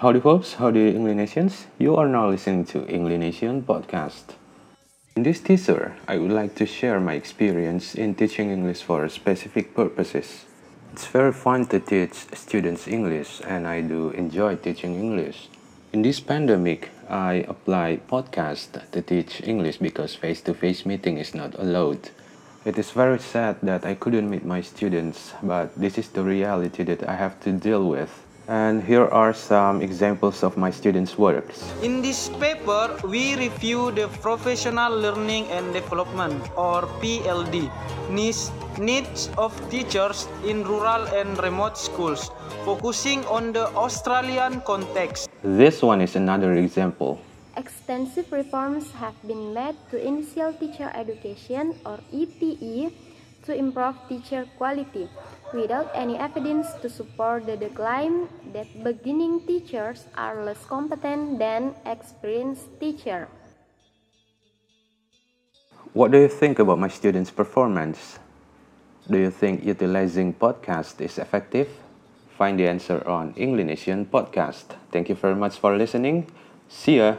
Howdy folks, howdy Englinesians. You are now listening to Englinesian podcast. In this teaser, I would like to share my experience in teaching English for specific purposes. It's very fun to teach students English and I do enjoy teaching English. In this pandemic, I apply podcast to teach English because face-to-face meeting is not allowed. It is very sad that I couldn't meet my students, but this is the reality that I have to deal with. And here are some examples of my students' works. In this paper, we review the professional learning and development or PLD needs, needs of teachers in rural and remote schools, focusing on the Australian context. This one is another example. Extensive reforms have been made to initial teacher education or ITE to improve teacher quality without any evidence to support the claim that beginning teachers are less competent than experienced teachers. What do you think about my students' performance? Do you think utilizing podcast is effective? Find the answer on Englinesian podcast. Thank you very much for listening. See ya.